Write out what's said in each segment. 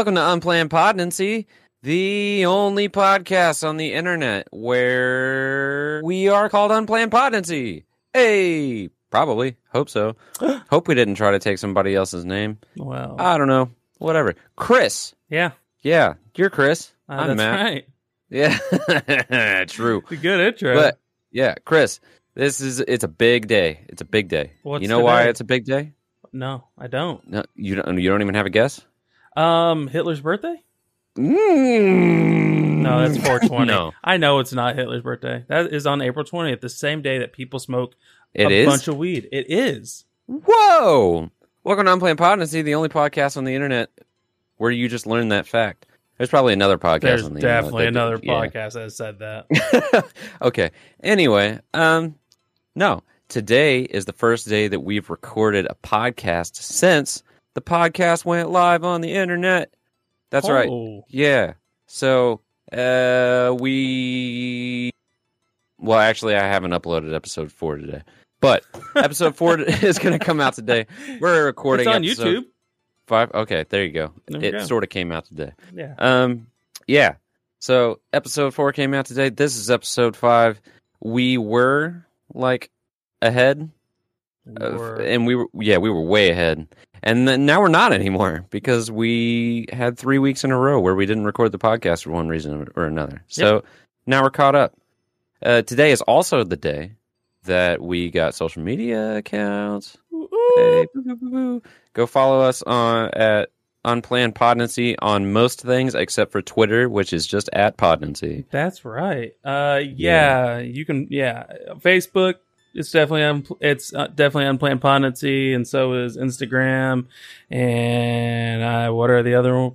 Welcome to Unplanned Podnancy, the only podcast on the internet where we are called Unplanned Podnancy. Hey, probably. Hope so. Hope we didn't try to take somebody else's name. Well, I don't know. Whatever. Chris. yeah, Yeah, you're Chris. uh, I'm that's Matt. right. Yeah, true. The good intro. But yeah, Chris, this is it's a big day. It's a big day. What's you know why it's a big day? no, I don't. No, you don't. You don't even have a guess. Um, Hitler's birthday? Mm. No, that's 420. No, I know it's not Hitler's birthday. That is on April 20th, the same day that people smoke it a is. bunch of weed. It is. Whoa! Welcome to Unplanned Podnancy, the only podcast on the internet where you just learn that fact. There's probably another podcast There's on the definitely internet. that- another yeah. podcast that said that. okay. Anyway, um, no. Today is the first day that we've recorded a podcast since the podcast went live on the internet. That's right. Oh, Yeah. So, uh, we. Well, actually, I haven't uploaded episode four today, but episode four is going to come out today. We're recording. It's on YouTube. Five. Okay, there you go. There it go. sort of came out today. Yeah. Um, yeah. So episode four came out today. This is episode five. We were like ahead, Or- and we were yeah we were way ahead, and then now we're not anymore because we had three weeks in a row where we didn't record the podcast for one reason or another. So now we're caught up. Uh, today is also the day that we got social media accounts. Hey, boo, boo, boo, boo. Go follow us on at Unplanned Podnancy on most things except for Twitter, which is just at Podnancy. That's right. Uh, yeah, you can. Yeah, Facebook. It's definitely un- it's uh, definitely unplanned podnancy, and so is Instagram. And uh, what are the other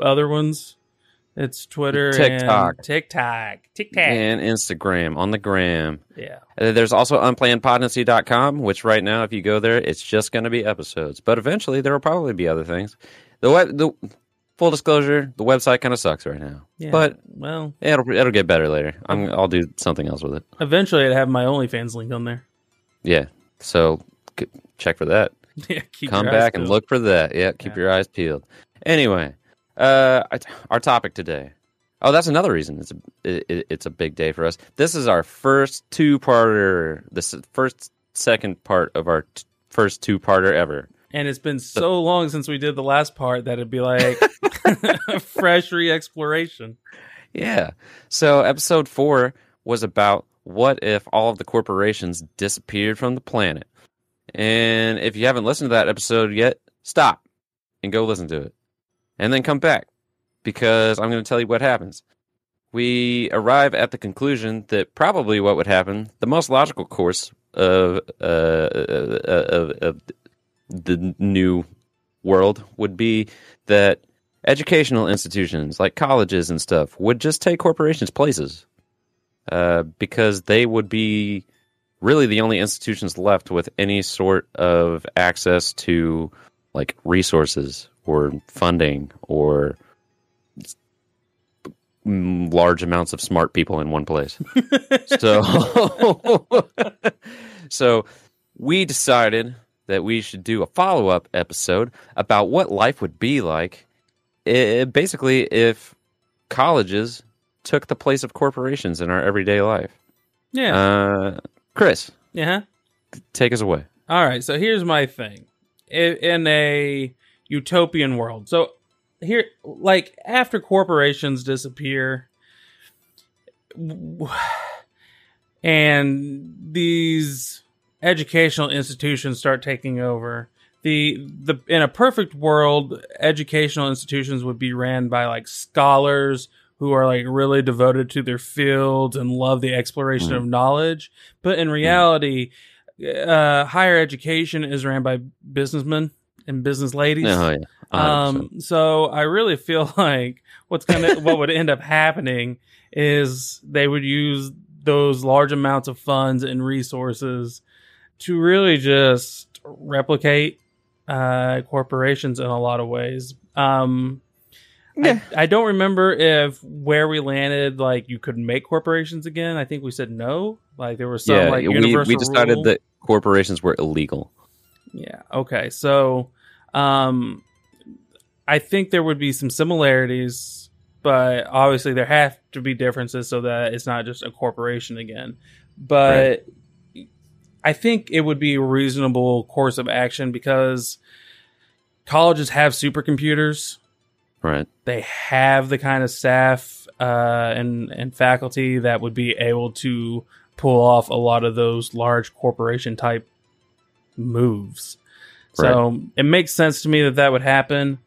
other ones? It's Twitter, TikTok. and TikTok, TikTok. And Instagram on the gram. Yeah, Uh, There's also unplannedpodnancy.com, which right now, if you go there, it's just going to be episodes. But eventually, there will probably be other things. The web, the full disclosure, the website kind of sucks right now, yeah. but well, it'll it'll get better later. I'm, I'll do something else with it. eventually, I'd have my OnlyFans link on there. Yeah, so c- check for that. yeah, keep come your eyes back and look for that. Yeah, keep Yeah. your eyes peeled. Anyway, uh, our topic today. Oh, that's another reason it's a it, it- it's a big day for us. This is our first two parter. This is first second part of our t- first two parter ever. And it's been so long since we did the last part that it'd be like a fresh re-exploration. Yeah. So episode four was about what if all of the corporations disappeared from the planet. And if you haven't listened to that episode yet, stop and go listen to it. And then come back because I'm going to tell you what happens. We arrive at the conclusion that probably what would happen, the most logical course of, uh, uh, of, of the new world would be that educational institutions like colleges and stuff would just take corporations' places uh, because they would be really the only institutions left with any sort of access to like resources or funding or large amounts of smart people in one place. so so we decided that we should do a follow-up episode about what life would be like i basically if colleges took the place of corporations in our everyday life. Yeah, Uh, Chris, yeah. take us away. All right, so here's my thing. In, in a utopian world, so here, like after corporations disappear, and these educational institutions start taking over, the the in a perfect world, educational institutions would be ran by like scholars who are like really devoted to their fields and love the exploration of knowledge. But in reality, uh, higher education is ran by businessmen and business ladies. Oh, yeah. Um, so I really feel like what's gonna what would end up happening is they would use those large amounts of funds and resources to really just replicate uh, corporations in a lot of ways. Um, Yeah. I, I don't remember if where we landed, like you could make corporations again. I think we said no. Like there was some yeah, like we, universal we decided rule. that corporations were illegal. Yeah. Okay. So, um, I I think there would be some similarities, but obviously there have to be differences so that it's not just a corporation again. But I think it would be a reasonable course of action because colleges have supercomputers. Right. They have the kind of staff uh, and and faculty that would be able to pull off a lot of those large corporation type moves. So it makes sense to me that that would happen.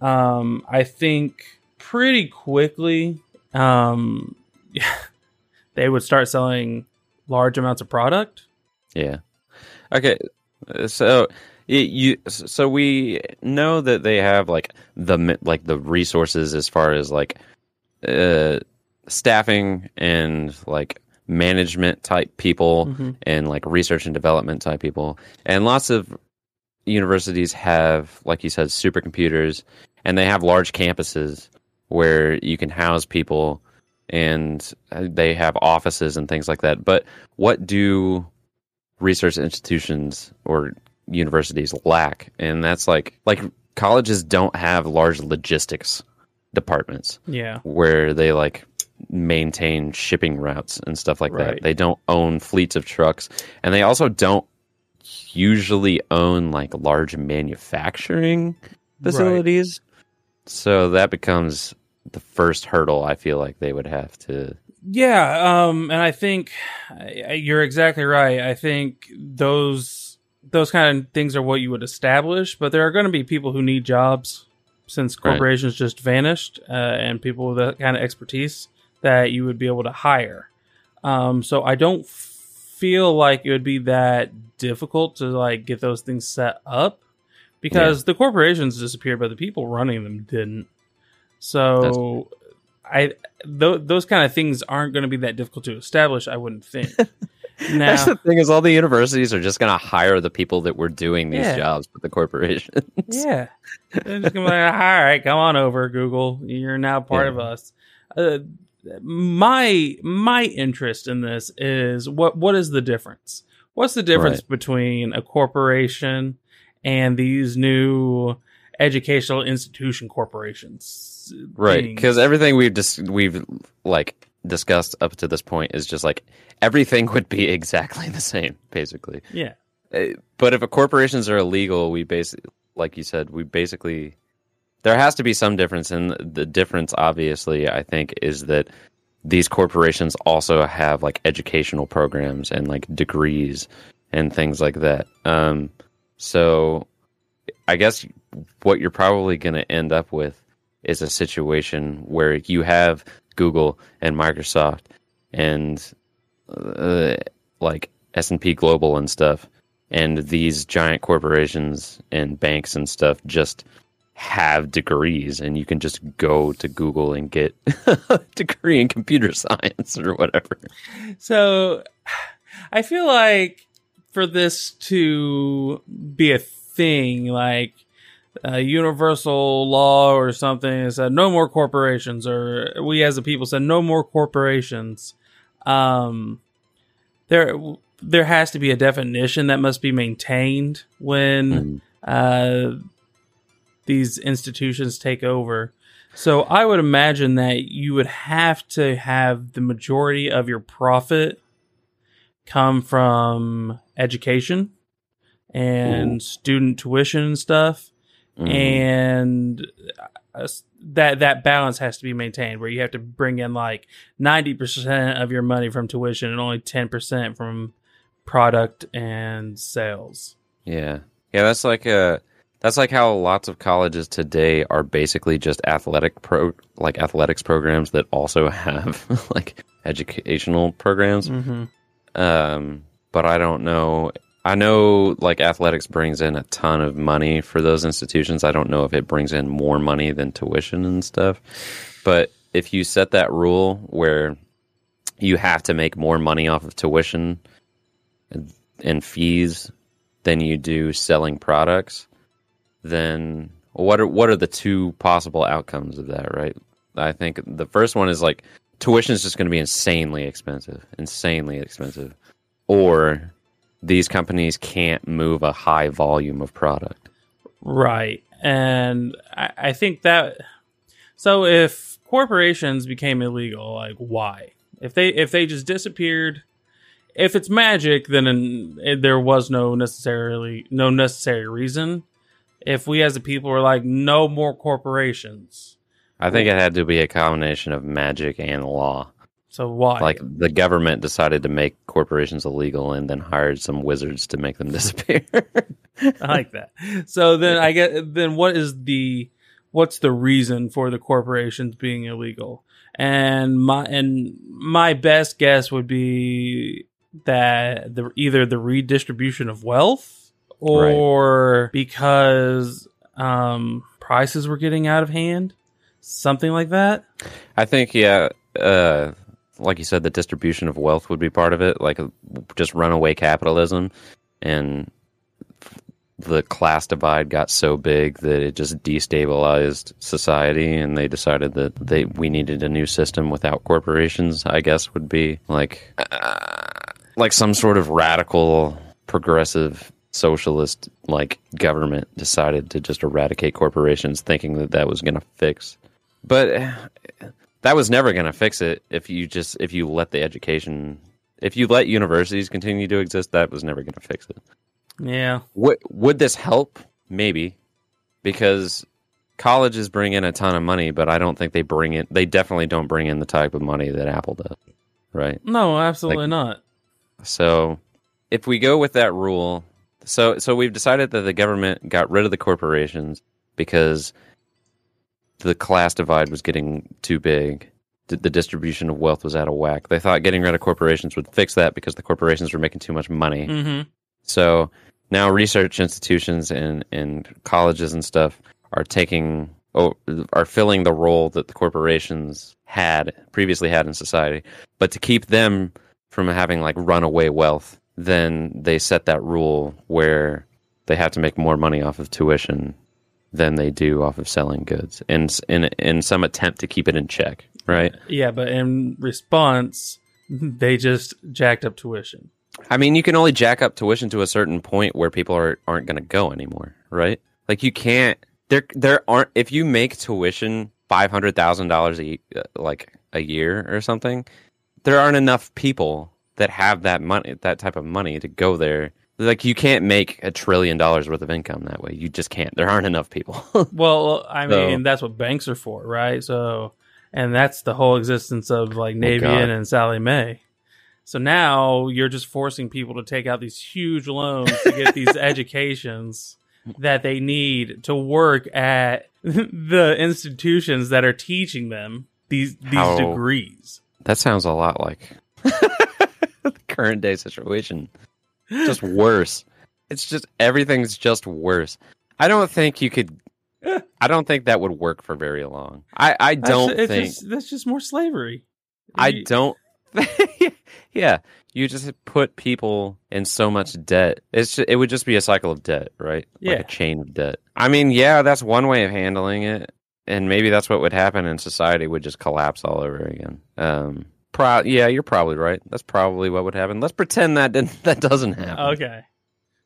Um, I think pretty quickly um, they would start selling large amounts of product. Yeah. Okay. So you so we know that they have like the like the resources as far as like uh staffing and like management type people Mm-hmm. and like research and development type people and lots of universities have like you said supercomputers and they have large campuses where you can house people and uh, they have offices and things like that but what do research institutions or universities lack. And that's like like colleges don't have large logistics departments Yeah. where they like maintain shipping routes and stuff like Right. that they don't own fleets of trucks. And they also don't usually own like large manufacturing facilities. So that becomes the first hurdle i feel like they would have to Yeah, um, and I think you're exactly right. I think those those kind of things are what you would establish, but there are going to be people who need jobs since Right. corporations just vanished, uh, and people with that kind of expertise that you would be able to hire. Um, so I don't feel like it would be that difficult to like get those things set up because the corporations disappeared, but the people running them didn't. So I th- those kind of things aren't going to be that difficult to establish. I wouldn't think. That's the thing is all the universities are just going to hire the people that were doing these Yeah. jobs with the corporations. yeah, they're just going to be like, all right, come on over, Google. You're now part Yeah. of us. Uh, my my interest in this is what what is the difference? What's the difference Right. between a corporation and these new educational institution corporations? Right because everything we've just we've like discussed up to this point is just like everything would be exactly the same basically. Yeah, Uh, but if a corporations are illegal we basically like you said we basically there has to be some difference and the difference obviously i think is that these corporations also have like educational programs and like degrees and things like that. Um so i guess what you're probably going to end up with is a situation where you have google and microsoft and uh, like s&p global and stuff and these giant corporations and banks and stuff just have degrees and you can just go to google and get a degree in computer science or whatever. So I feel like for this to be a thing, like a universal law or something, said no more corporations, or we as a people said no more corporations. Um, there, there has to be a definition that must be maintained when uh, these institutions take over. So I would imagine that you would have to have the majority of your profit come from education and Ooh. student tuition and stuff, Mm. and uh, that that balance has to be maintained where you have to bring in like ninety percent of your money from tuition and only ten percent from product and sales. Yeah. Yeah, that's like uh that's like how lots of colleges today are basically just athletic pro like athletics programs that also have like educational programs. Mm-hmm. Um but I don't know I know like athletics brings in a ton of money for those institutions. I don't know if it brings in more money than tuition and stuff. But if you set that rule where you have to make more money off of tuition and, fees than you do selling products, then what are what are the two possible outcomes of that, right? I think the first one is like tuition is just going to be insanely expensive, insanely expensive, or these companies can't move a high volume of product. Right. and I, I think that so if corporations became illegal, like why? If they if they just disappeared, if it's magic, then in, there was no necessarily no necessary reason. If we as a people were like no more corporations, I think it had to be a combination of magic and law. So why? Like the government decided to make corporations illegal and then hired some wizards to make them disappear. I like that. So then I get then what is the what's the reason for the corporations being illegal? And my and my best guess would be that the either the redistribution of wealth or because um prices were getting out of hand, something like that. I think, yeah, uh, like you said, the distribution of wealth would be part of it, like uh, just runaway capitalism, and the class divide got so big that it just destabilized society, and they decided that they we needed a new system without corporations. I guess would be like uh, like some sort of radical progressive socialist like government decided to just eradicate corporations thinking that that was going to fix but uh, that was never going to fix it if you just if you let the education if you let universities continue to exist that was never going to fix it Yeah. would would this help maybe because colleges bring in a ton of money but i don't think they bring in they definitely don't bring in the type of money that apple does right No, absolutely Like- not. so if we go with that rule, so so we've decided that the government got rid of the corporations because the class divide was getting too big. The distribution of wealth was out of whack. They thought getting rid of corporations would fix that because the corporations were making too much money. Mm-hmm. So now research institutions and, and colleges and stuff are taking oh, are filling the role that the corporations had previously had in society. But to keep them from having like runaway wealth, then they set that rule where they have to make more money off of tuition than they do off of selling goods in in in some attempt to keep it in check, right? Yeah, but in response, they just jacked up tuition. I mean, you can only jack up tuition to a certain point where people are aren't going to go anymore, right? Like you can't. There, there aren't. If you make tuition five hundred thousand dollars a y- uh, like a year or something, there aren't enough people that have that money, that type of money, to go there. Like you can't make a trillion dollars worth of income that way. You just can't. There aren't enough people. Well, I So- mean, that's what banks are for, right? So, and that's the whole existence of like Oh, and Sallie Mae. So now you're just forcing people to take out these huge loans to get these educations that they need to work at the institutions that are teaching them these these How- degrees. that sounds a lot like the current day situation. Just worse. It's just everything's just worse. I don't think you could. I don't think that would work for very long. I, I don't it's think. just, that's just more slavery. I You- don't. yeah, you just put people in so much debt. It's ju- it would just be a cycle of debt, right? Like Yeah. a chain of debt. I mean, yeah, that's one way of handling it, and maybe that's what would happen, and society would just collapse all over again. Um, pro- yeah, you're probably right. That's probably what would happen. Let's pretend that didn't, that doesn't happen. Okay.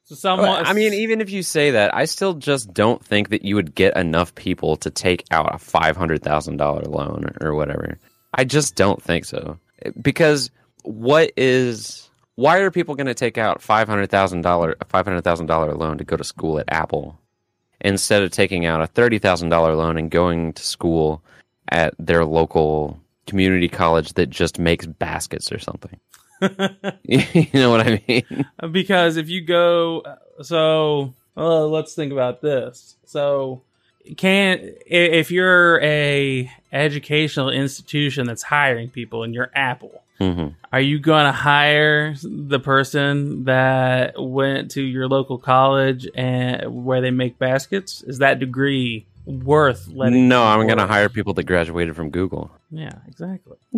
So someone. I mean, even if you say that, I still just don't think that you would get enough people to take out a five hundred thousand dollar loan or whatever. I just don't think so. Because what is why are people going to take out five hundred thousand dollar five hundred thousand dollar loan to go to school at Apple instead of taking out a thirty thousand dollar loan and going to school at their local community college that just makes baskets or something? you know what I mean? because if you go so well, let's think about this so can if you're a educational institution that's hiring people and you're apple hmm are you going to hire the person that went to your local college and where they make baskets is that degree worth letting No, I'm going to hire people that graduated from Google. yeah exactly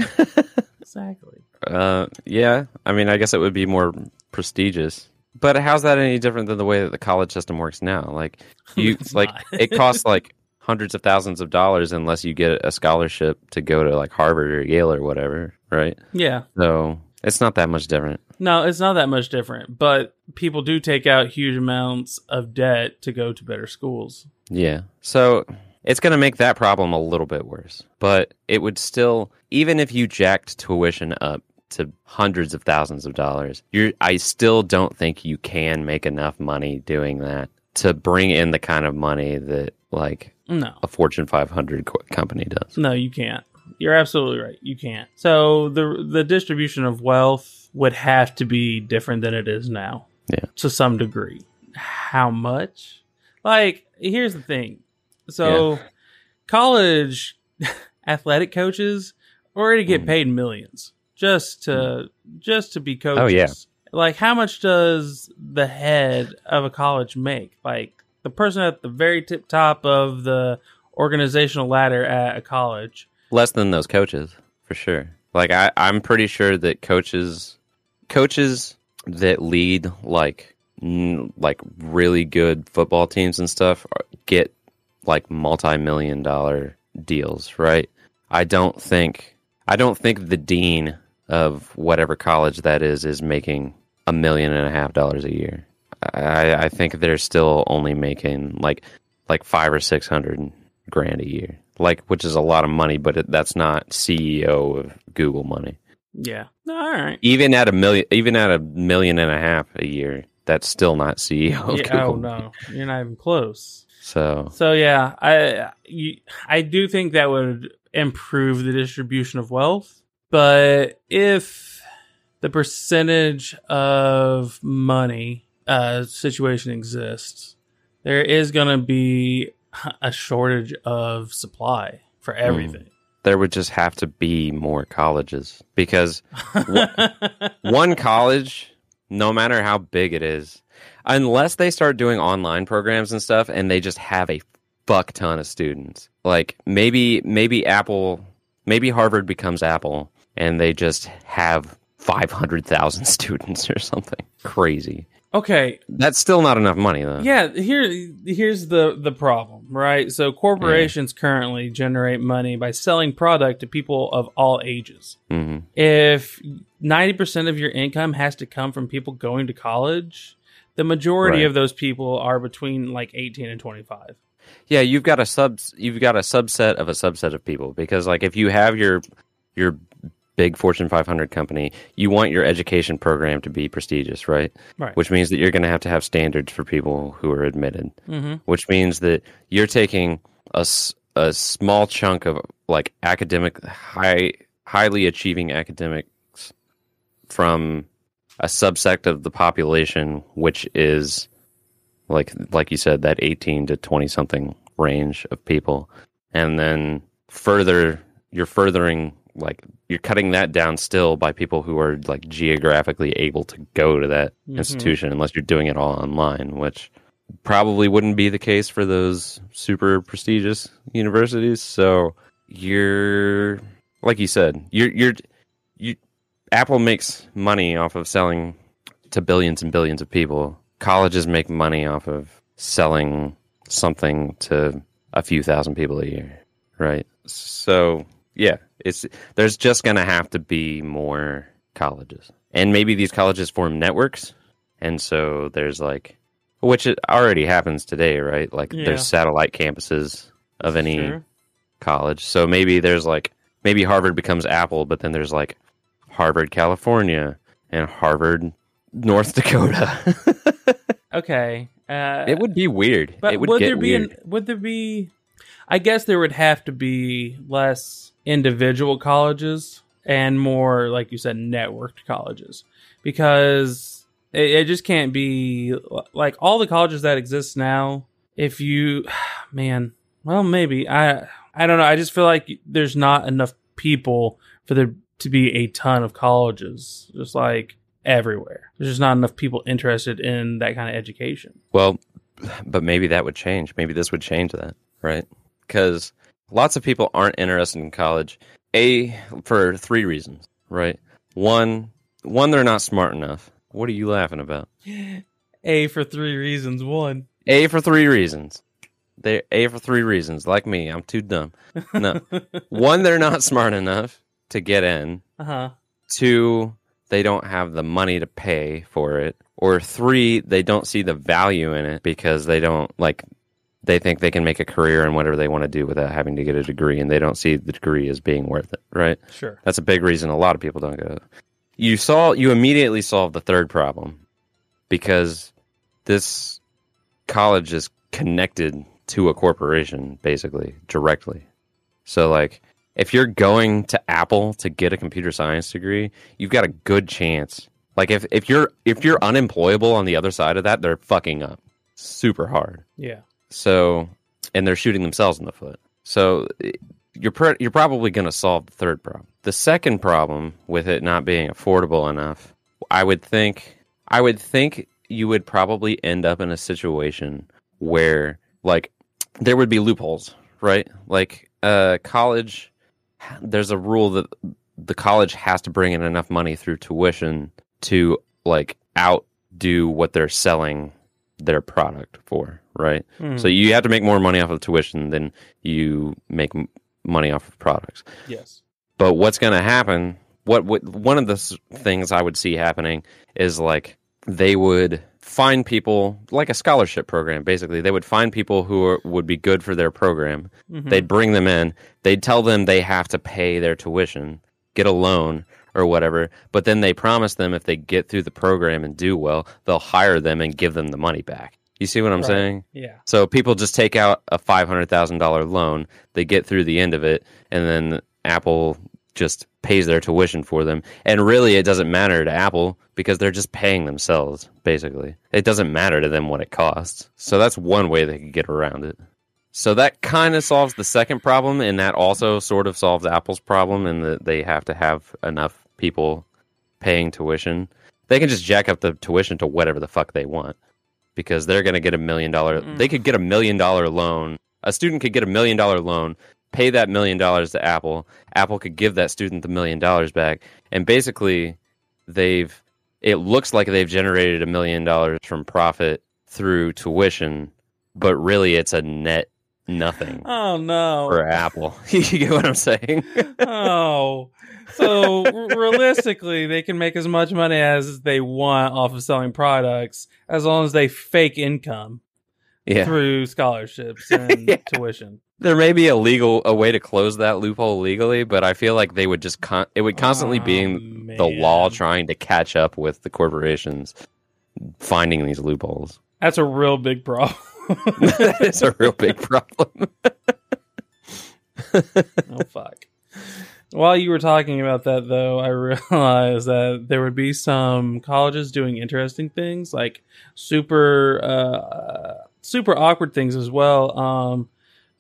exactly Uh, yeah, I mean, I guess it would be more prestigious. But how's that any different than the way that the college system works now? Like, you like it costs like hundreds of thousands of dollars unless you get a scholarship to go to like Harvard or Yale or whatever, right? yeah So It's not that much different. No, it's not that much different, but people do take out huge amounts of debt to go to better schools. Yeah. So it's going to make that problem a little bit worse. But it would still, even if you jacked tuition up to hundreds of thousands of dollars, you're, I still don't think you can make enough money doing that to bring in the kind of money that like No. a Fortune 500 co- company does. No, you can't. You're absolutely right. You can't. So the the distribution of wealth would have to be different than it is now. Yeah. To some degree. How much? Like, here's the thing. So college athletic coaches already get Mhm. paid millions just to just to be coaches. Oh, yeah. Like how much does the head of a college make? Like the person at the very tip top of the organizational ladder at a college. Less than those coaches, for sure. Like I, I'm pretty sure that coaches, coaches that lead like like really good football teams and stuff get like multi-million dollar deals, right? I don't think I don't think the dean of whatever college that is is making a million and a half dollars a year. I, I think they're still only making like like five or six hundred grand a year, like which is a lot of money, but it, that's not CEO of Google money. Yeah. All right. Even at a million, even at a million and a half a year, that's still not CEO of Yeah, Google. oh no, you're not even close. So So yeah, I you, I do think that would improve the distribution of wealth, but if the percentage of money uh, situation exists, there is going to be a shortage of supply for hmm. everything. there would just have to be more colleges because one college, no matter how big it is, unless they start doing online programs and stuff and they just have a fuck ton of students. Like maybe maybe Apple maybe Harvard becomes Apple and they just have 500,000 students or something crazy. okay, That's still not enough money though. Yeah, here here's the the problem, right? So corporations currently generate money by selling product to people of all ages. hmm If 90% of your income has to come from people going to college, the majority Right. of those people are between like 18 and 25. Yeah, you've got a sub you've got a subset of a subset of people because like if you have your your big Fortune 500 company, you want your education program to be prestigious, right? Right. Which means that you're going to have to have standards for people who are admitted. hmm Which means that you're taking a, a small chunk of like academic high highly achieving academics from a subsect of the population which is like like you said that 18 to 20 something range of people and then further you're furthering like you're cutting that down still by people who are like geographically able to go to that Mhm. institution unless you're doing it all online which probably wouldn't be the case for those super prestigious universities. So you're like you said you're you're you apple makes money off of selling to billions and billions of people. Colleges make money off of selling something to a few thousand people a year right? So yeah it's there's just going to have to be more colleges and maybe these colleges form networks and so there's like which it already happens today right like Yeah. there's satellite campuses of any Sure. college so maybe there's like maybe harvard becomes apple but then there's like harvard california and harvard north dakota Okay. Uh, it would be weird But it would, would there be an, would there be I guess there would have to be less individual colleges and more like you said networked colleges. Because it, it just can't be like all the colleges that exist now if you man well maybe. I I don't know. I just feel like there's not enough people for there to be a ton of colleges just like everywhere. There's just not enough people interested in that kind of education. Well, but maybe that would change. Maybe this would change that, right? Because lots of people aren't interested in college. A for three reasons, right? One, one they're not smart enough. What are you laughing about? A for three reasons. One. A for three reasons. They A for three reasons. Like me, I'm too dumb. No. One, they're not smart enough to get in. Uh huh. Two, they don't have the money to pay for it, or three, they don't see the value in it because they don't like they think they can make a career in whatever they want to do without having to get a degree and they don't see the degree as being worth it, right? Sure. That's a big reason a lot of people don't go. You saw you immediately solved the third problem because this college is connected to a corporation basically directly. So like if you're going to Apple to get a computer science degree, you've got a good chance. Like if, if you're if you're unemployable on the other side of that, they're fucking up super hard. Yeah. So, and they're shooting themselves in the foot. So, you're pr- you're probably going to solve the third problem. The second problem with it not being affordable enough, I would think I would think you would probably end up in a situation where like there would be loopholes, right? Like uh college there's a rule that the college has to bring in enough money through tuition to like outdo what they're selling their product for, right? Mhm. So you have to make more money off of tuition than you make m- money off of products. yes. But what's going to happen? What, what one of the s- things I would see happening is like they would find people like a scholarship program. Basically, they would find people who are, would be good for their program. Mhm. They'd bring them in. They'd tell them they have to pay their tuition, get a loan or whatever. But then they promise them if they get through the program and do well, they'll hire them and give them the money back. You see what I'm Right. saying? Yeah. So people just take out a five hundred thousand dollar loan, they get through the end of it, and then Apple just pays their tuition for them. And really, it doesn't matter to Apple because they're just paying themselves. Basically, it doesn't matter to them what it costs. So that's one way they could get around it. So that kind of solves the second problem, and that also sort of solves Apple's problem in that they have to have enough people paying tuition. They can just jack up the tuition to whatever the fuck they want because they're going to get a million dollar. Mm. They could get a million dollar loan. A student could get a million dollar loan, pay that million dollars to Apple. Apple could give that student the million dollars back, and basically, they've. It looks like they've generated a million dollars from profit through tuition, but really it's a net nothing Oh no. for Apple. you get what I'm saying? oh. So realistically, they can make as much money as they want off of selling products as long as they fake income yeah. through scholarships and Yeah. tuition. There may be a legal a way to close that loophole legally, but I feel like they would just con- it would constantly be Oh, in the law trying to catch up with the corporations finding these loopholes. That's a real big problem. it's a real big problem. oh fuck. While you were talking about that though, I realized that there would be some colleges doing interesting things like super uh super awkward things as well. Um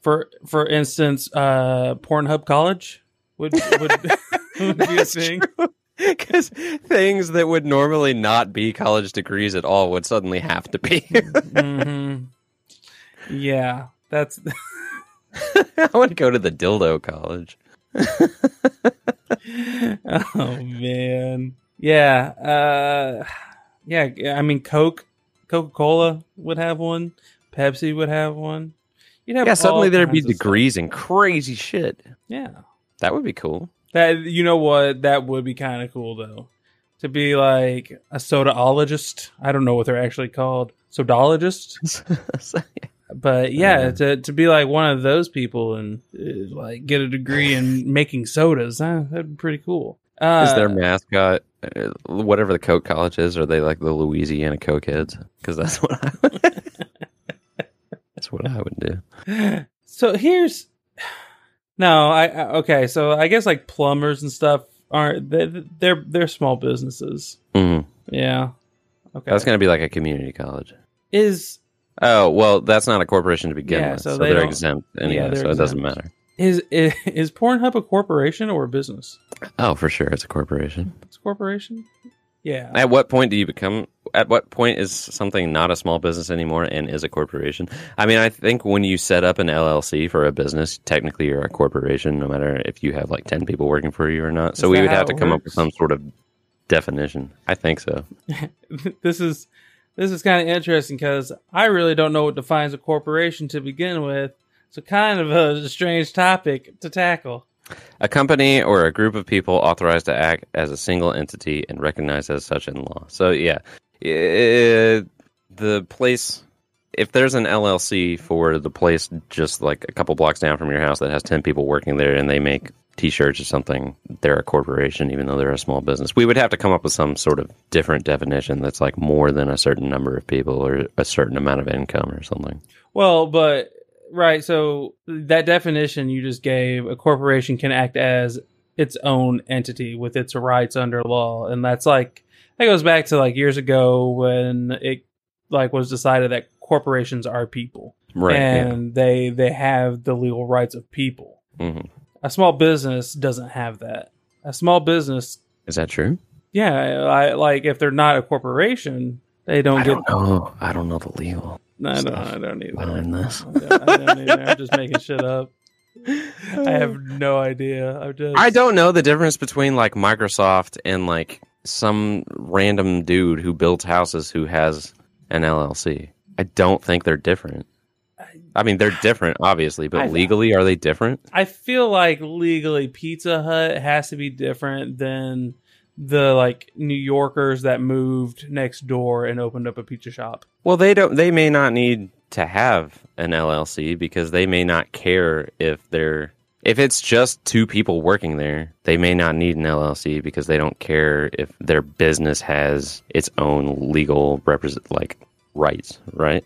for for instance, uh Pornhub College would would, would be a thing. Because things that would normally not be college degrees at all would suddenly have to be. hmm Yeah, that's I want to go to the dildo college. oh man. Yeah. Uh yeah, I mean Coke Coca-Cola would have one. Pepsi would have one. You'd have Yeah, suddenly there'd be of stuff. degrees in crazy shit. Yeah. That would be cool. That you know what? That would be kind of cool though. To be like a sodaologist. I don't know what they're actually called. Sodologist. But yeah, to to be like one of those people and uh, like get a degree in making sodas, huh? that'd be pretty cool. Uh, is their mascot uh, whatever the Coke College is? Are they like the Louisiana Coke heads? Because that's what I would, that's what I would do. so here's no I, I okay so i guess like plumbers and stuff aren't they, they're they're small businesses Mhm. yeah okay That's gonna be like a community college. is Oh well, that's not a corporation to begin Yeah, with, so so, they they're don't- exempt Yeah, anyway. they're so it doesn't matter. is is, is pornhub a corporation or a business Oh, for sure, it's a corporation. it's a corporation yeah At what point do you become? At what point is something not a small business anymore and is a corporation? I mean, I think when you set up an LLC for a business, technically you're a corporation, no matter if you have like ten people working for you or not. So Is we would have to come up with some sort of definition. I think so. this is this is kind of interesting because i really don't know what defines a corporation to begin with so kind of a strange topic to tackle A company or a group of people authorized to act as a single entity and recognized as such in law. So yeah, eh, the place. If there's an LLC for the place just like a couple blocks down from your house that has ten people working there and they make T-shirts or something, they're a corporation, even though they're a small business. We would have to come up with some sort of different definition that's like more than a certain number of people or a certain amount of income or something. Well, but right, so that definition you just gave, a corporation can act as its own entity with its rights under law, and that's like that goes back to like years ago when it like was decided that corporations are people, Right. and they they have the legal rights of people. yeah. hmm A small business doesn't have that. A small business, Is that true? yeah, I, like if they're not a corporation, they don't I get. don't know. I don't know the legal No, I don't, I don't either. this. I don't, I don't either. I'm just making shit up. I have no idea. I'm just. I don't know the difference between like Microsoft and like some random dude who builds houses who has an LLC. I don't think they're different. I mean, they're different, obviously, but I've- legally, are they different? I feel like legally Pizza Hut has to be different than the like New Yorkers that moved next door and opened up a pizza shop. Well, they don't. They may not need to have an LLC because they may not care if they're if it's just two people working there. They may not need an LLC because they don't care if their business has its own legal represent like rights, right?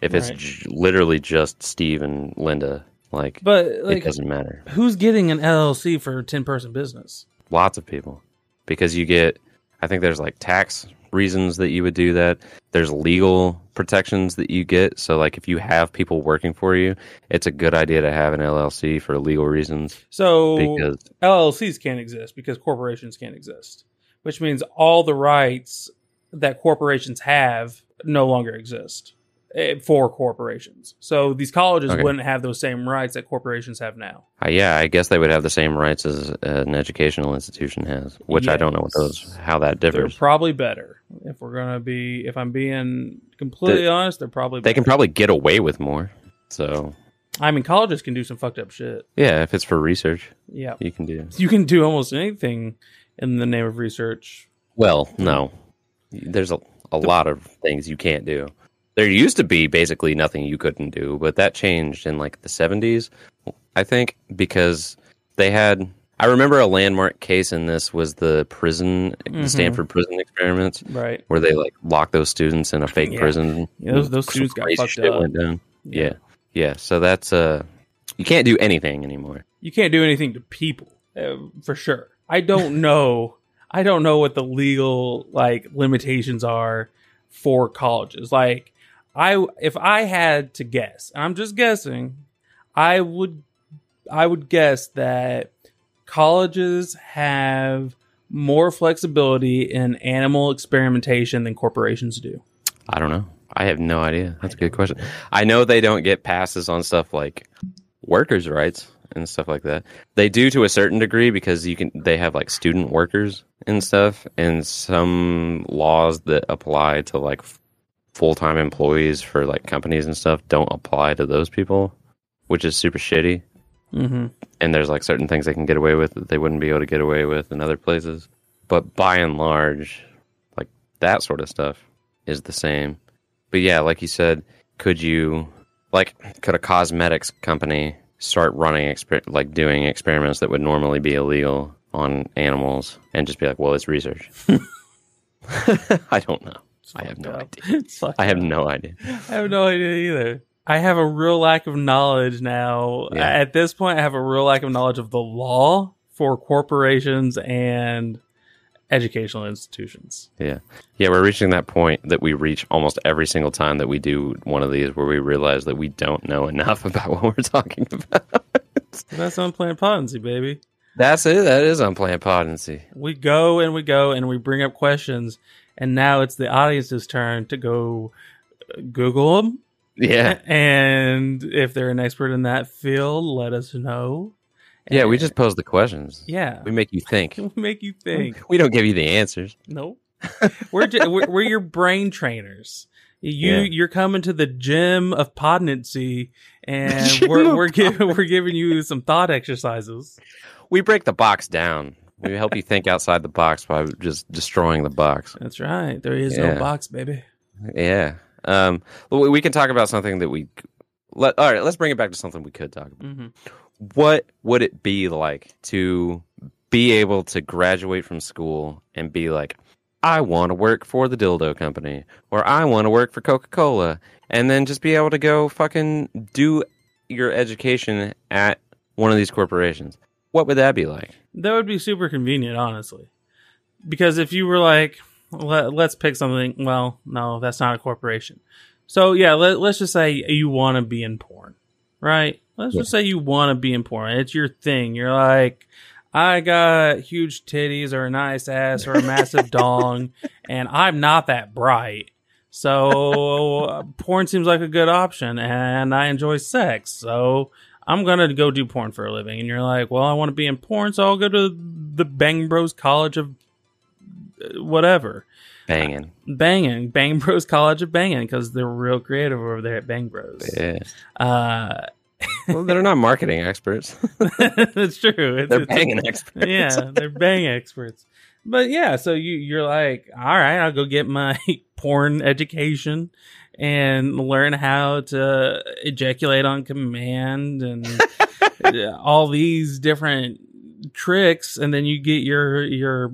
If it's Right. j- literally just Steve and Linda, like, But it doesn't matter. who's getting an LLC for a ten person business? Lots of people because you get. I think there's like tax reasons that you would do that. There's legal protections that you get. So like if you have people working for you, it's a good idea to have an LLC for legal reasons So because LLCs can't exist because corporations can't exist, which means all the rights that corporations have no longer exist eh, for corporations. So these colleges Okay. wouldn't have those same rights that corporations have now. uh, yeah, I guess they would have the same rights as an educational institution has, which I don't know what those how that differs. They're probably better. If we're gonna be, if I'm being completely The- honest, they're probably. They can probably get away with more. So I mean, colleges can do some fucked up shit. yeah, if it's for research, Yeah, you can do. you can do almost anything in the name of research. Well, no. There's a, a lot of things you can't do. There used to be basically nothing you couldn't do, but that changed in like the 70s, I think, because they had. I remember a landmark case in this was the prison, the Mhm. Stanford prison experiments, Right. where they like locked those students in a fake Yeah. prison. Yeah, those- those students got fucked up. Went down. Yeah, yeah. So that's uh, you can't do anything anymore. you can't do anything to people uh, for sure. I don't know. I don't know what the legal like limitations are for colleges. Like I if I had to guess, and I'm just guessing, I would I would guess that colleges have more flexibility in animal experimentation than corporations do. I don't know. I have no idea. That's a good question. I know they don't get passes on stuff like workers' rights and stuff like that. They do to a certain degree because you can. They have like student workers and stuff, and some laws that apply to like full time employees for like companies and stuff don't apply to those people, which is super shitty. Mm-hmm. And there's like certain things they can get away with that they wouldn't be able to get away with in other places. But by and large, like that sort of stuff is the same. But yeah, like you said, could you like could a cosmetics company start running exper- like doing experiments that would normally be illegal on animals and just be like, well, it's research. I don't know. I have no idea. I have no idea. I have no idea either. I have a real lack of knowledge now. Yeah. At this point, I have a real lack of knowledge of the law for corporations and educational institutions. Yeah. Yeah, we're reaching that point that we reach almost every single time that we do one of these where we realize that we don't know enough about what we're talking about. That's unplanned potency, baby. That's it. That is unplanned potency. We go and we go and we bring up questions, and now it's the audience's turn to go uh, Google them. Yeah. And if they're an expert in that field, let us know. Yeah, we just pose the questions. yeah We make you think. we make you think. We don't give you the answers. Nope. we're, we're we're your brain trainers. You Yeah. you're coming to the gym of potency, and we're we're giving we're giving you some thought exercises. We break the box down. We help you think outside the box by just destroying the box. That's right. There is Yeah. no box, baby. Yeah. Um. We can talk about something that we. Let, all right. Let's bring it back to something we could talk about. hmm What would it be like to be able to graduate from school and be like, I want to work for the dildo company, or I want to work for Coca Cola, and then just be able to go fucking do your education at one of these corporations? What would that be like? That would be super convenient, honestly. Because if you were like, let, let's pick something, well, no, that's not a corporation. So yeah, let, let's just say you want to be in porn, right? Let's just say you want to be in porn. It's your thing. You're like, I got huge titties or a nice ass or a massive dong, and I'm not that bright. So uh, porn seems like a good option, and I enjoy sex. So I'm gonna go do porn for a living. And you're like, well, I want to be in porn, so I'll go to the Bang Bros College of uh, whatever. Banging. Banging, Bang Bros College of Banging, because they're real creative over there at Bang Bros. Yeah. Uh, Well, they're not marketing experts. that's true. It's, they're it's- banging experts. yeah, they're bang experts. But yeah, so you you're like, all right, I'll go get my porn education and learn how to ejaculate on command and uh, all these different tricks, and then you get your your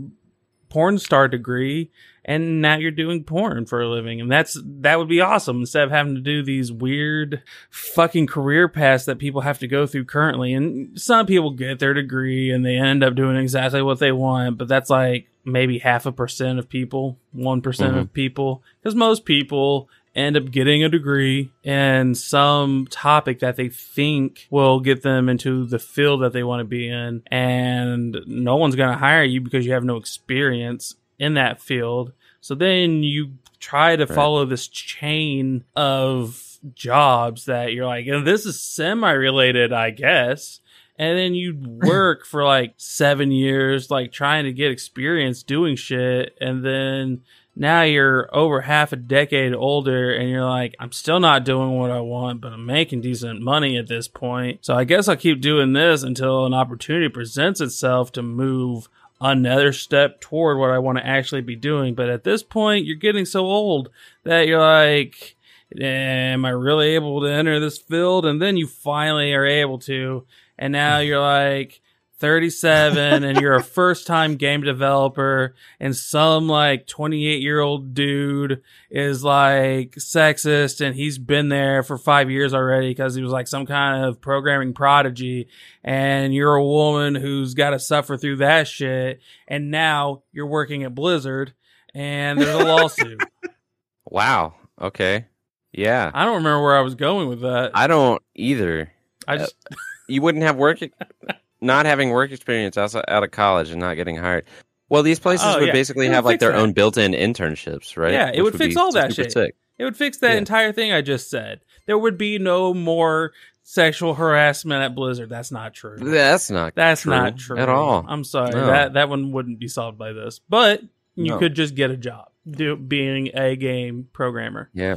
porn star degree and now you're doing porn for a living. And that's that would be awesome. Instead of having to do these weird fucking career paths that people have to go through currently. And some people get their degree and they end up doing exactly what they want but that's like maybe half a percent of people 1% of mm-hmm. people. Because most people end up getting a degree in some topic that they think will get them into the field that they want to be in. And no one's going to hire you because you have no experience in that field. So then you try to Right. follow this chain of jobs that you're like and this is semi related i guess. And then you'd work for like seven years like trying to get experience doing shit. And then now you're over half a decade older and you're like i'm still not doing what i want but i'm making decent money at this point. So i guess i'll keep doing this until an opportunity presents itself to move another step toward what i want to actually be doing. But at this point you're getting so old that you're like am i really able to enter this field? And then you finally are able to. And now you're like 37 and you're a first time game developer and some like 28 year old dude is like sexist and he's been there for five years already because he was like some kind of programming prodigy and you're a woman who's got to suffer through that shit and now you're working at blizzard and there's a lawsuit Wow. Okay. Yeah. i don't remember where i was going with that I don't either. i just uh, You wouldn't have work, not having work experience outside out of college and not getting hired. Well, these places Oh, would yeah. basically It would have like their that. own built-in internships, right? Yeah, it Which would fix all that shit. sick. It would fix that Yeah. entire thing I just said. There would be no more sexual harassment at Blizzard. That's not true. That's not. That's true not true at all. I'm sorry. No. That that one wouldn't be solved by this. But you No. could just get a job do, being a game programmer. Yeah.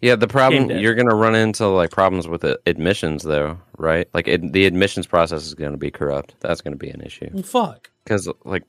Yeah, the problem you're going to run into like problems with the admissions though, right? Like it, the admissions process is going to be corrupt. That's going to be an issue. Well, fuck. Cuz like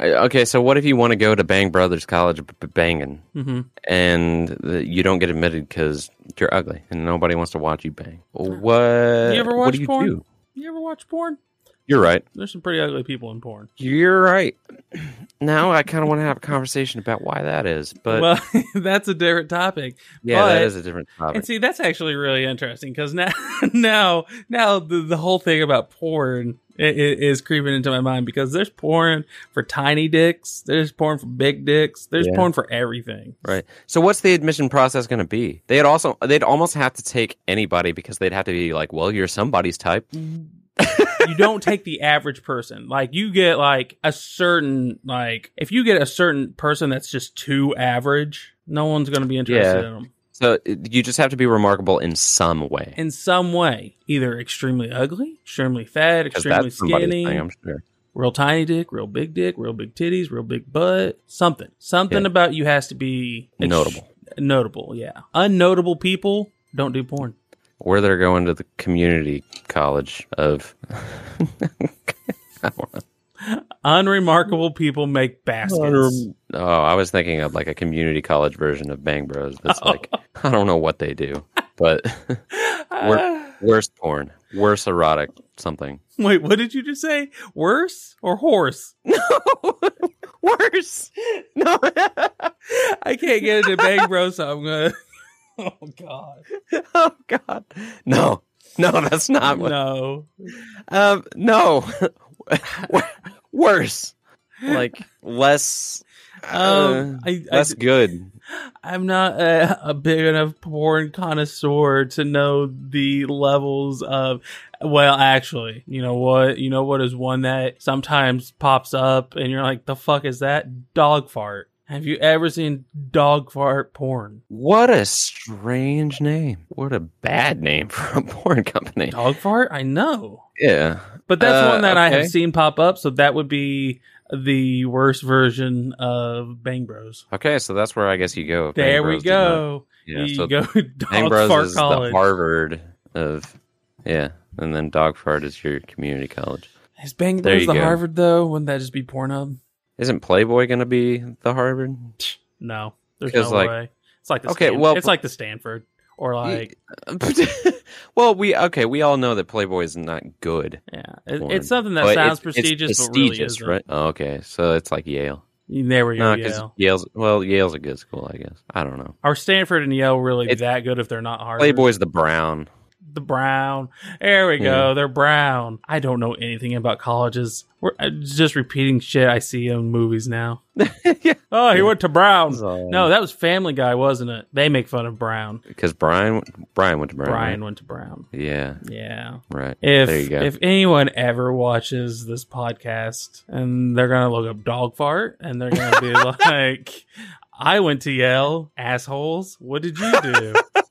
okay, so what if you want to go to Bang Brothers College b- banging hmm and the, you don't get admitted cuz you're ugly and nobody wants to watch you bang? What You ever what do you porn? do? You ever watch porn? You're right. There's some pretty ugly people in porn. You're right. Now I kind of want to have a conversation about why that is, but well, that's a different topic. yeah, but- that is a different topic. And see, that's actually really interesting because now, now, now the, the whole thing about porn is creeping into my mind because there's porn for tiny dicks, there's porn for big dicks, there's Yeah. porn for everything. Right. So what's the admission process going to be? They'd also they'd almost have to take anybody because they'd have to be like, well, you're somebody's type. Mm. you don't take the average person. Like you get like a certain like if you get a certain person that's just too average, no one's going to be interested Yeah. in them So uh, you just have to be remarkable in some way. in some way. Either extremely ugly, extremely fat, extremely skinny, thing, I'm sure. real tiny dick, real big dick, real big titties, real big butt, something. Something Yeah. about you has to be ex- Notable. Notable, yeah. Unnotable people don't do porn. Or they're going to the community college of. Unremarkable people make baskets. Oh, I was thinking of like a community college version of Bang Bros. That's oh. like I don't know what they do, but worst porn, worse erotic something. wait, what did you just say? Worse or horse? No, worse. No. I can't get into Bang Bros, so I'm gonna. Oh God, oh God, no, no, that's not what. no. Um, no, worse, like less, uh, Um, I, I, less good. I'm not a, a big enough porn connoisseur to know the levels of. Well, actually, you know what? You know what is one that sometimes pops up, and you're like, "The fuck is that?" Dog fart. Have you ever seen dog fart porn? What a strange name. What a bad name for a porn company. Dog fart? I know, Yeah. but that's Uh, one that I have seen pop up. So that would be the worst version of Bang Bros. Okay, so that's where I guess you go. if Bang There we Bros go. Yeah, you so go Bang Bros is college. the Harvard of yeah, and then Dog Fart is your community college. Is Bang There Bros the go. Harvard though? Wouldn't that just be Pornhub? Isn't Playboy going to be the Harvard? No, there's no like- way. It's like the Okay, Stan- well- it's like the Stanford or like well, we okay. We all know that Playboy is not good. yeah, it, it's something that but sounds it's- it's prestigious, but really prestigious, isn't. right? Oh, okay, so it's like Yale. There we go. No, Yale. Yale's well, Yale's a good school, I guess. I don't know. Are Stanford and Yale really It's- that good if they're not Harvard? Playboy's the brown. The brown. There we go. They're brown. I don't know anything about colleges. We're uh, just repeating shit I see in movies now. yeah, Oh, he went to Brown. So- No, that was Family Guy, wasn't it? They make fun of Brown. because Brian Brian went to Brown. Brian right? went to Brown. Yeah, Yeah. right. If There you go. if anyone ever watches this podcast and they're gonna look up dog fart and they're gonna be like, I went to Yale, assholes. What did you do?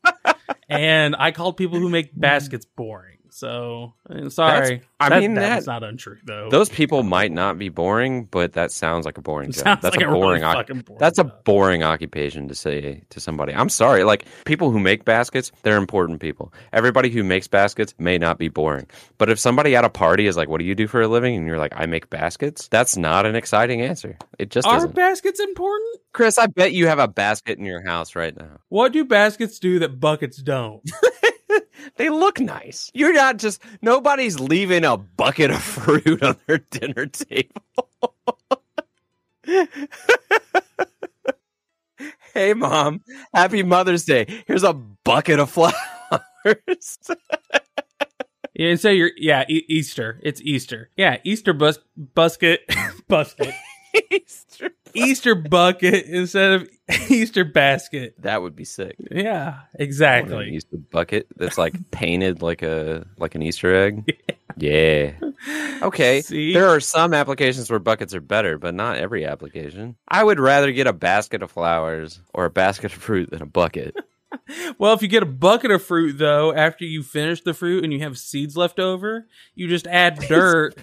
and I called people who make mm-hmm. baskets boring. So I'm sorry. I That- mean, that's that- not untrue though. Those people might not be boring, but that sounds like a boring job. Sounds That's like a really boring. oc- fucking boring that's a boring occupation to say to somebody. I'm sorry. Like people who make baskets, they're important people. Everybody who makes baskets may not be boring. But if somebody at a party is like, "What do you do for a living?" and you're like, "I make baskets," that's not an exciting answer. It just Are isn't. baskets important? Chris, I bet you have a basket in your house right now. What do baskets do that buckets don't? They look nice. You're not just nobody's leaving a bucket of fruit on their dinner table. hey mom, happy Mother's Day. Here's a bucket of flowers. You didn't you're yeah e- Easter. It's Easter. Yeah, Easter bus busket busket Easter. Easter bucket instead of Easter basket. That would be sick. Yeah, I want an exactly. Easter bucket that's like painted like a like an Easter egg. Yeah. Okay. See? There are some applications where buckets are better, but not every application. I would rather get a basket of flowers or a basket of fruit than a bucket. Well, if you get a bucket of fruit though, after you finish the fruit and you have seeds left over, you just add dirt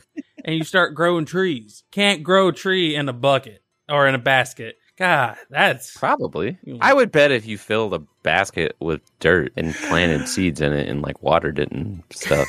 and you start growing trees. Can't grow a tree in a bucket or in a basket. God, that's Probably. I would bet if you filled a basket with dirt and planted seeds in it and like watered it and stuff.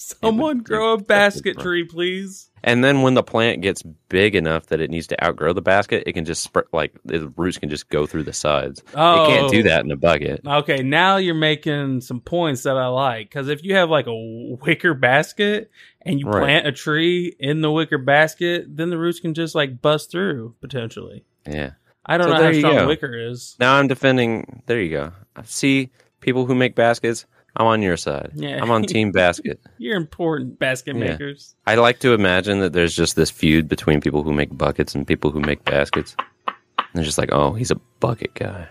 Someone grow a basket tree, please. And then when the plant gets big enough that it needs to outgrow the basket, it can just spread like the roots can just go through the sides. Oh, It can't do oh. that in a bucket. Okay, now you're making some points that I like. Because if you have like a wicker basket and you Right. plant a tree in the wicker basket, then the roots can just like bust through potentially. Yeah. I don't So know how strong wicker is. Now I'm defending. There you go. See people who make baskets. I'm on your side. Yeah. I'm on Team Basket. You're important basket Yeah. makers. I like to imagine that there's just this feud between people who make buckets and people who make baskets. And they're just like, oh, he's a bucket guy.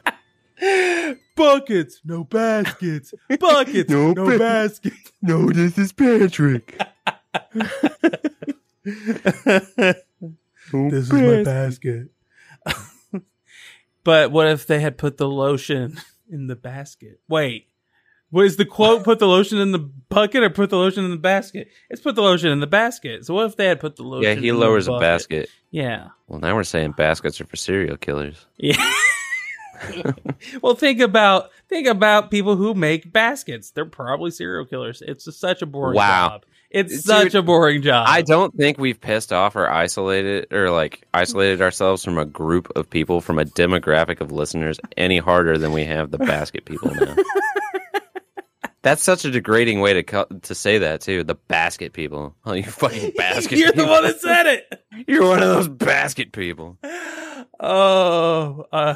Buckets, no baskets. Buckets, No no, ba- baskets. No, this is Patrick. this is my basket. but what if they had put the lotion in the basket? Wait. Was the quote put the lotion in the bucket or put the lotion in the basket? It's put the lotion in the basket. So what if they had put the lotion Yeah, he lowers a basket. Yeah. Well, now we're saying baskets are for serial killers. Yeah. well, think about think about people who make baskets. They're probably serial killers. It's just such a boring Wow. job. It's Dude, such a boring job. I don't think we've pissed off or isolated or like isolated ourselves from a group of people from a demographic of listeners any harder than we have the basket people now. That's such a degrading way to co- to say that too. The basket people. Oh, you fucking basket. You're people. the one that said it. You're one of those basket people. Oh, uh,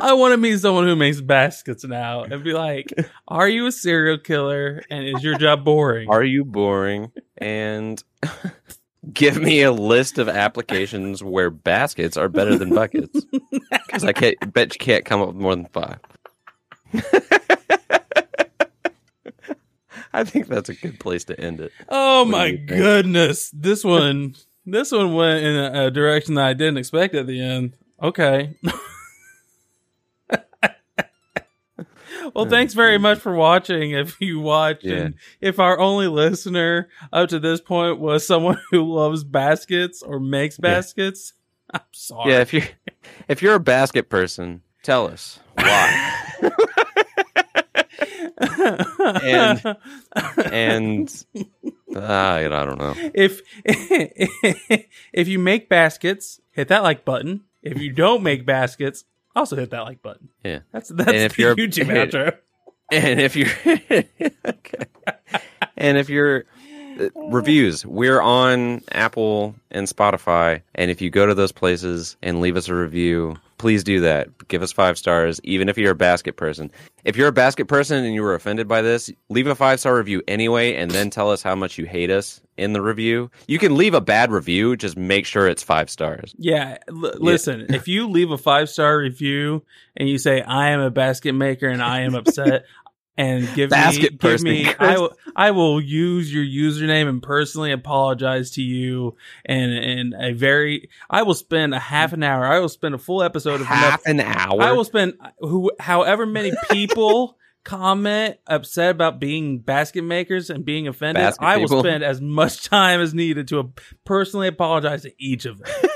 I want to meet someone who makes baskets now and be like, "Are you a serial killer? And is your job boring?" Are you boring? And give me a list of applications where baskets are better than buckets. Because I can't bet you can't come up with more than five. I think that's a good place to end it. Oh What my goodness, this one, this one went in a, a direction that I didn't expect at the end. Okay. well, thanks very much for watching. If you watch, Yeah. and if our only listener up to this point was someone who loves baskets or makes Yeah. baskets, I'm sorry. Yeah, if you're if you're a basket person, tell us why. And- and uh, I don't know. if if you make baskets, hit that like button. If you don't make baskets, also hit that like button. Yeah. That's that's if the you're- YouTube outro. And if you're okay. and if you're uh, reviews, we're on Apple and Spotify, and if you go to those places and leave us a review, please do that. Give us five stars, even if you're a basket person. If you're a basket person and you were offended by this, leave a five star review anyway, and then tell us how much you hate us in the review. You can leave a bad review, just make sure it's five stars. Yeah, l- listen. If you leave a five star review and you say I am a basket maker and I am upset, and give Basket me, give me. I will, I will use your username and personally apologize to you. And and a very, I will spend a half an hour. I will spend a full episode of Half an hour. I will spend who, however many people comment upset about being basket makers and being offended. Basket I will people. spend as much time as needed to personally apologize to each of them.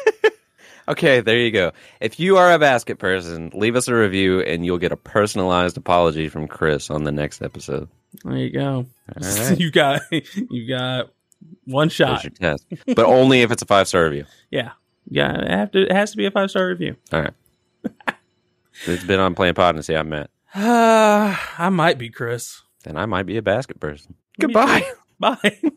Okay, there you go. If you are a basket person, leave us a review and you'll get a personalized apology from Chris on the next episode. There you go. All right. you got you got one There's shot. your test. But only if it's a five star review. Yeah, yeah. It have to. It has to be a five star review. All right. it's been on Playing Podnancy I'm Matt. Uh, I might be Chris. And I might be a basket person. Goodbye. Bye.